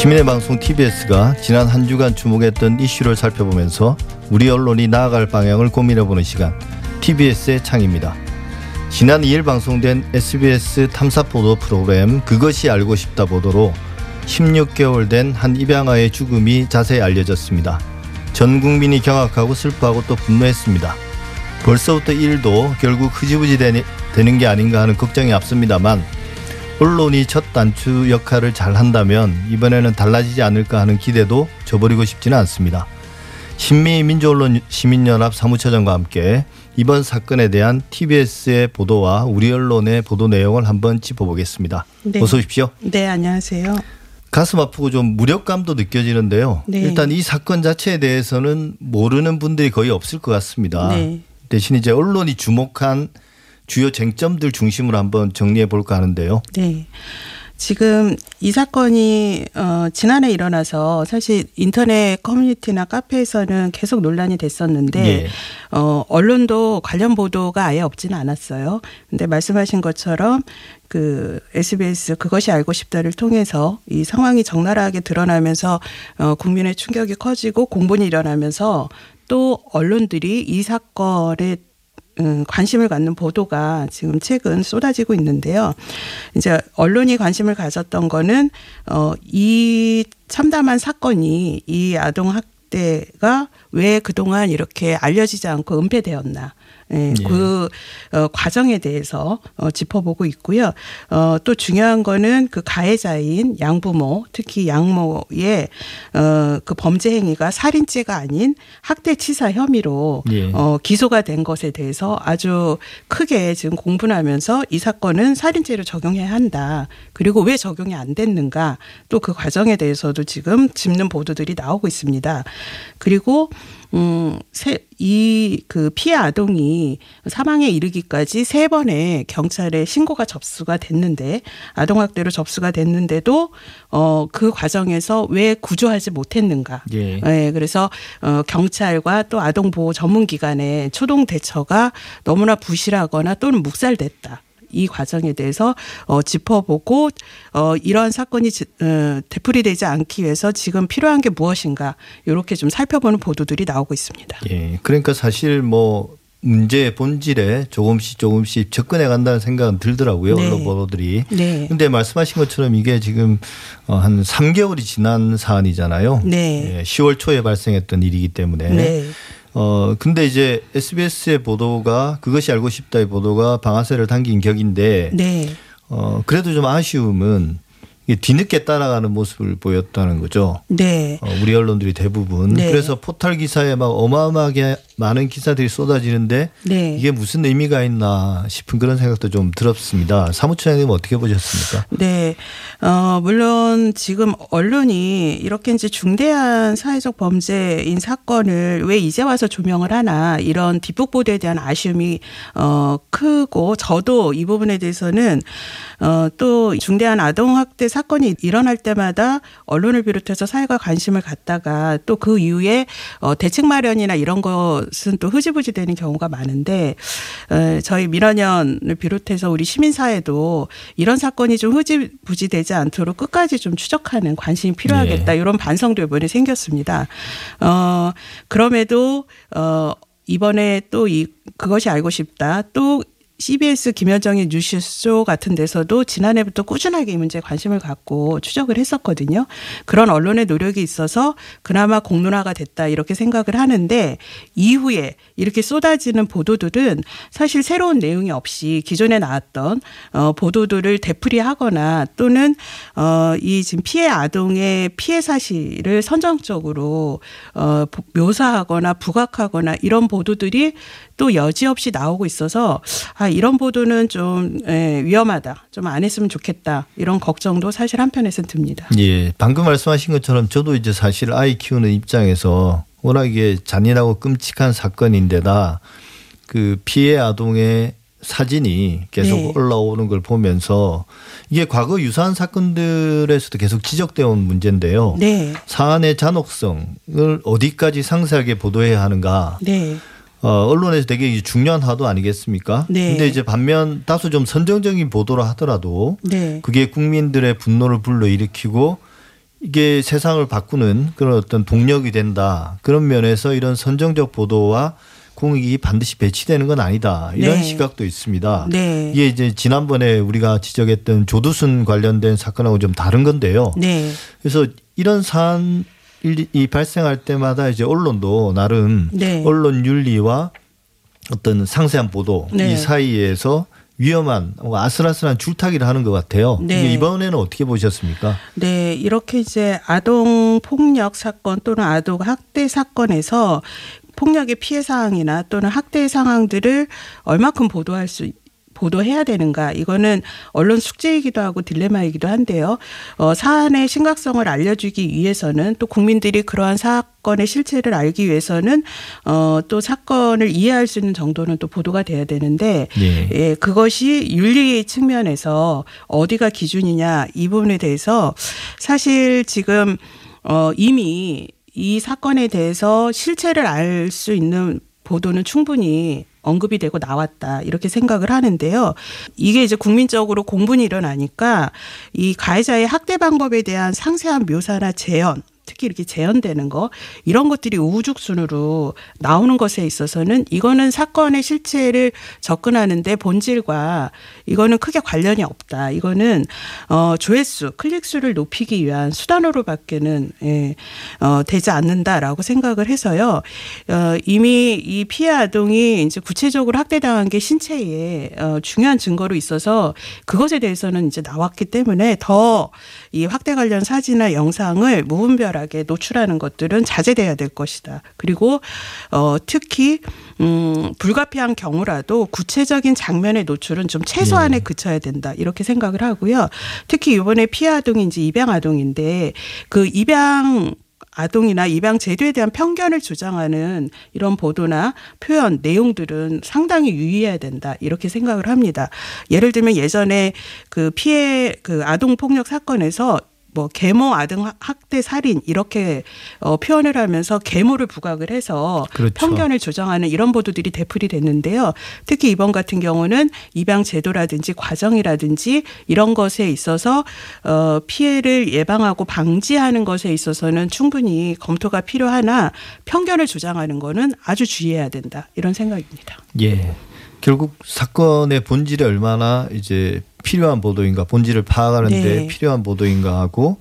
시민의 방송 TBS가 지난 한 주간 주목했던 이슈를 살펴보면서 우리 언론이 나아갈 방향을 고민해보는 시간 TBS의 창입니다. 지난 2일 방송된 SBS 탐사보도 프로그램 그것이 알고 싶다 보도로 16개월 된 한 입양아의 죽음이 자세히 알려졌습니다. 전 국민이 경악하고 슬퍼하고 또 분노했습니다. 벌써부터 일도 결국 흐지부지 되는 게 아닌가 하는 걱정이 앞섭니다만 언론이 첫 단추 역할을 잘 한다면 이번에는 달라지지 않을까 하는 기대도 저버리고 싶지는 않습니다. 신미 민주언론 시민연합 사무처장과 함께 이번 사건에 대한 TBS의 보도와 우리 언론의 보도 내용을 한번 짚어보겠습니다. 네. 어서 오십시오. 네, 안녕하세요. 가슴 아프고 좀 무력감도 느껴지는데요. 네. 일단 이 사건 자체에 대해서는 모르는 분들이 거의 없을 것 같습니다. 네. 대신 이제 언론이 주목한 주요 쟁점들 중심으로 한번 정리해 볼까 하는데요. 네. 지금 이 사건이 어 지난해 일어나서 사실 인터넷 커뮤니티나 카페에서는 계속 논란이 됐었는데 예. 어 언론도 관련 보도가 아예 없지는 않았어요. 근데 말씀하신 것처럼 그 SBS 그것이 알고 싶다를 통해서 이 상황이 적나라하게 드러나면서 어 국민의 충격이 커지고 공분이 일어나면서 또 언론들이 이 사건에 음, 관심을 갖는 보도가 지금 최근 쏟아지고 있는데요. 이제 언론이 관심을 가졌던 거는 어, 이 참담한 사건이 이 아동 학대가 왜 그동안 이렇게 알려지지 않고 은폐되었나. 예, 예. 그 어, 과정에 대해서 어, 짚어보고 있고요. 어, 또 중요한 거는 그 가해자인 양부모, 특히 양모의 어, 그 범죄 행위가 살인죄가 아닌 학대치사 혐의로 예. 어, 기소가 된 것에 대해서 아주 크게 지금 공분하면서 이 사건은 살인죄로 적용해야 한다. 그리고 왜 적용이 안 됐는가 또 그 과정에 대해서도 지금 짚는 보도들이 나오고 있습니다. 그리고 음, 세, 이, 그 피해 아동이 사망에 이르기까지 세 번의 경찰에 신고가 접수가 됐는데, 아동학대로 접수가 됐는데도, 어, 그 과정에서 왜 구조하지 못했는가. 예. 네, 그래서, 어, 경찰과 또 아동보호 전문기관의 초동 대처가 너무나 부실하거나 또는 묵살됐다. 이 과정에 대해서 어, 짚어보고 어, 이러한 사건이 지, 어, 되풀이되지 않기 위해서 지금 필요한 게 무엇인가 이렇게 좀 살펴보는 보도들이 나오고 있습니다. 예, 그러니까 사실 뭐 문제의 본질에 조금씩 조금씩 접근해 간다는 생각은 들더라고요. 네. 언론 보도들이. 네. 근데 말씀하신 것처럼 이게 지금 어, 한 3개월이 지난 사안이잖아요. 네. 예, 10월 초에 발생했던 일이기 때문에. 네. 어 근데 이제 SBS의 보도가 그것이 알고 싶다의 보도가 방아쇠를 당긴 격인데 네. 어 그래도 좀 아쉬움은 뒤늦게 따라가는 모습을 보였다는 거죠. 네. 어, 우리 언론들이 대부분. 네. 그래서 포털 기사에 막 어마어마하게 많은 기사들이 쏟아지는데 네. 이게 무슨 의미가 있나 싶은 그런 생각도 좀 들었습니다. 사무처장님 어떻게 보셨습니까? 네. 어, 물론 지금 언론이 이렇게 이제 중대한 사회적 범죄인 사건을 왜 이제 와서 조명을 하나 이런 뒷북 보도에 대한 아쉬움이 어, 크고 저도 이 부분에 대해서는 어, 또 중대한 아동 학대 사건이 일어날 때마다 언론을 비롯해서 사회가 관심을 갖다가 또 그 이후에 어, 대책 마련이나 이런 것은 또 흐지부지 되는 경우가 많은데 어, 저희 민원연을 비롯해서 우리 시민사회도 이런 사건이 좀 흐지부지 되지 않도록 끝까지 좀 추적하는 관심이 필요하겠다 네. 이런 반성도 이번에 생겼습니다. 어, 그럼에도 어, 이번에 또 이 그것이 알고 싶다 또 CBS 김현정의 뉴스쇼 같은 데서도 지난해부터 꾸준하게 이 문제에 관심을 갖고 추적을 했었거든요. 그런 언론의 노력이 있어서 그나마 공론화가 됐다 이렇게 생각을 하는데 이후에 이렇게 쏟아지는 보도들은 사실 새로운 내용이 없이 기존에 나왔던 어 보도들을 되풀이하거나 또는 어이 지금 피해 아동의 피해 사실을 선정적으로 어 묘사하거나 부각하거나 이런 보도들이 또 여지없이 나오고 있어서 아 이런 보도는 좀 예, 위험하다. 좀 안 했으면 좋겠다. 이런 걱정도 사실 한편에서는 듭니다. 예. 방금 말씀하신 것처럼 저도 이제 사실 아이 키우는 입장에서 워낙에 잔인하고 끔찍한 사건인데다 그 피해 아동의 사진이 계속 네. 올라오는 걸 보면서 이게 과거 유사한 사건들에서도 계속 지적되어 온 문제인데요. 네. 사안의 잔혹성을 어디까지 상세하게 보도해야 하는가. 네. 어, 언론에서 되게 중요한 화도 아니겠습니까? 네. 근데 이제 반면 다소 좀 선정적인 보도를 하더라도 네. 그게 국민들의 분노를 불러일으키고 이게 세상을 바꾸는 그런 어떤 동력이 된다. 그런 면에서 이런 선정적 보도와 공익이 반드시 배치되는 건 아니다. 이런 네. 시각도 있습니다. 네. 이게 이제 지난번에 우리가 지적했던 조두순 관련된 사건하고 좀 다른 건데요. 네. 그래서 이런 사안 이 발생할 때마다 이제 언론도 나름 네. 언론 윤리와 어떤 상세한 보도 네. 이 사이에서 위험한 아슬아슬한 줄타기를 하는 것 같아요. 네. 이번에는 어떻게 보셨습니까? 네, 이렇게 이제 아동 폭력 사건 또는 아동 학대 사건에서 폭력의 피해 사항이나 또는 학대 상황들을 얼마큼 보도할 수 보도해야 되는가 이거는 언론 숙제이기도 하고 딜레마이기도 한데요. 어, 사안의 심각성을 알려주기 위해서는 또 국민들이 그러한 사건의 실체를 알기 위해서는 어, 또 사건을 이해할 수 있는 정도는 또 보도가 돼야 되는데 네. 예, 그것이 윤리 측면에서 어디가 기준이냐 이 부분에 대해서 사실 지금 어, 이미 이 사건에 대해서 실체를 알 수 있는 보도는 충분히 언급이 되고 나왔다 이렇게 생각을 하는데요. 이게 이제 국민적으로 공분이 일어나니까 이 가해자의 학대 방법에 대한 상세한 묘사나 재현 특히 이렇게 재현되는 거 이런 것들이 우후죽순으로 나오는 것에 있어서는 이거는 사건의 실체를 접근하는데 본질과 이거는 크게 관련이 없다. 이거는 어 조회수, 클릭 수를 높이기 위한 수단으로밖에는 예, 어 되지 않는다라고 생각을 해서요. 어 이미 이 피해 아동이 이제 구체적으로 학대당한 게 신체에 어 중요한 증거로 있어서 그것에 대해서는 이제 나왔기 때문에 더 이 학대 관련 사진이나 영상을 무분별하게 무분별하게 노출하는 것들은 자제돼야 될 것이다. 그리고 어 특히 음 불가피한 경우라도 구체적인 장면의 노출은 좀 최소한에 네. 그쳐야 된다. 이렇게 생각을 하고요. 특히 이번에 피해 이제 입양 아동인데 그 입양 아동이나 입양 제도에 대한 편견을 주장하는 이런 보도나 표현 내용들은 상당히 유의해야 된다 이렇게 생각을 합니다. 예를 들면 예전에 그 피해 그 아동 폭력 사건에서 뭐 계모 아동 학대 살인 이렇게 어 표현을 하면서 계모를 부각을 해서 그렇죠. 편견을 조장하는 이런 보도들이 대풀이 됐는데요. 특히 이번 같은 경우는 입양 제도라든지 과정이라든지 이런 것에 있어서 어 피해를 예방하고 방지하는 것에 있어서는 충분히 검토가 필요하나 편견을 조장하는 거는 아주 주의해야 된다. 이런 생각입니다. 예. 결국 사건의 본질이 얼마나 이제 필요한 보도인가 본질을 파악하는데 네. 필요한 보도인가 하고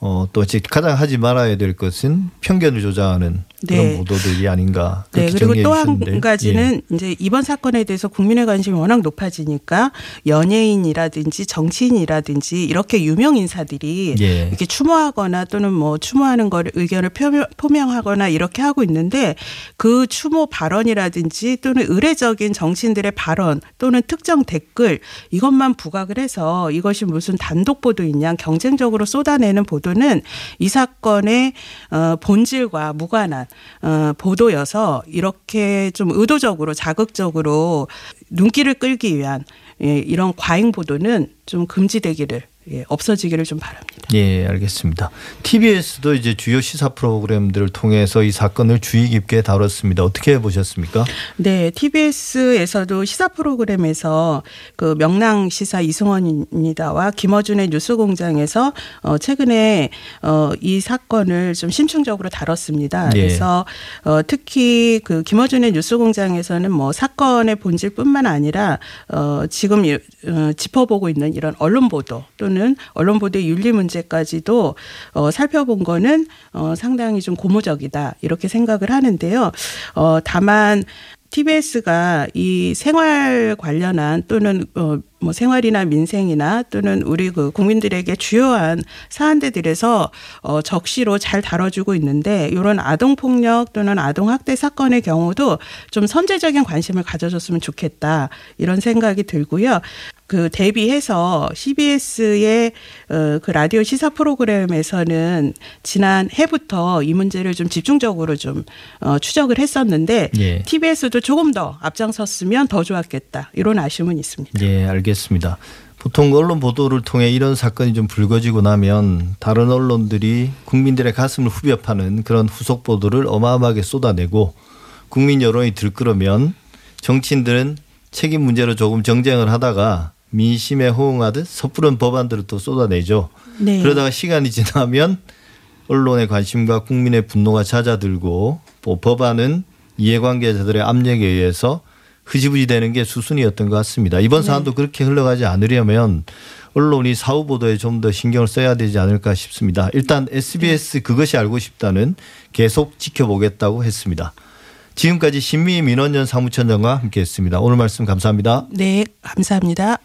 어, 또 가장 하지 말아야 될 것은 편견을 조장하는 네. 그런 보도들이 아닌가. 네. 그리고 또 한 가지는 예. 이제 이번 사건에 대해서 국민의 관심이 워낙 높아지니까 연예인이라든지 정치인이라든지 이렇게 유명 인사들이 예. 이렇게 추모하거나 또는 뭐 추모하는 걸 의견을 표명, 표명하거나 이렇게 하고 있는데 그 추모 발언이라든지 또는 의례적인 정치인들의 발언 또는 특정 댓글 이것만 부각을 해서 이것이 무슨 단독 보도이냐 경쟁적으로 쏟아내는 보도는 이 사건의 어, 본질과 무관한 어, 보도여서 이렇게 좀 의도적으로 자극적으로 눈길을 끌기 위한 예, 이런 과잉 보도는 좀 금지되기를 예, 없어지기를 좀 바랍니다. 예, 알겠습니다. TBS도 이제 주요 시사 프로그램들을 통해서 이 사건을 주의 깊게 다뤘습니다. 어떻게 보셨습니까? 네, TBS에서도 시사 프로그램에서 그 명랑 시사 이승원입니다와 김어준의 뉴스공장에서 어 최근에 어 이 사건을 좀 심층적으로 다뤘습니다. 예. 그래서 어 특히 그 김어준의 뉴스공장에서는 뭐 사건의 본질뿐만 아니라 어 지금 어 짚어보고 있는 이런 언론 보도 또는 또는 언론 보도의 윤리 문제까지도 어, 살펴본 거는 어, 상당히 좀 고무적이다 이렇게 생각을 하는데요. 어, 다만 TBS가 이 생활 관련한 또는 어, 뭐 생활이나 민생이나 또는 우리 그 국민들에게 주요한 사안들에서 어 적시로 잘 다뤄주고 있는데 이런 아동 폭력 또는 아동 학대 사건의 경우도 좀 선제적인 관심을 가져줬으면 좋겠다 이런 생각이 들고요. 그 대비해서 CBS의 어, 그 라디오 시사 프로그램에서는 지난 해부터 이 문제를 좀 집중적으로 좀 어, 추적을 했었는데 예. TBS도 조금 더 앞장섰으면 더 좋았겠다 이런 아쉬움은 있습니다. 예, 알겠습니다. 보통 언론 보도를 통해 이런 사건이 좀 불거지고 나면 다른 언론들이 국민들의 가슴을 후벼 파는 그런 후속 보도를 어마어마하게 쏟아내고 국민 여론이 들끓으면 정치인들은 책임 문제로 조금 정쟁을 하다가 민심에 호응하듯 섣부른 법안들을 또 쏟아내죠. 네. 그러다가 시간이 지나면 언론의 관심과 국민의 분노가 잦아들고 뭐 법안은 이해관계자들의 압력에 의해서 흐지부지 되는 게 수순이었던 것 같습니다. 이번 네. 사안도 그렇게 흘러가지 않으려면 언론이 사후 보도에 좀 더 신경을 써야 되지 않을까 싶습니다. 일단 SBS 그것이 알고 싶다는 계속 지켜보겠다고 했습니다. 지금까지 신미 민원연 사무처장과 함께했습니다. 오늘 말씀 감사합니다. 네, 감사합니다.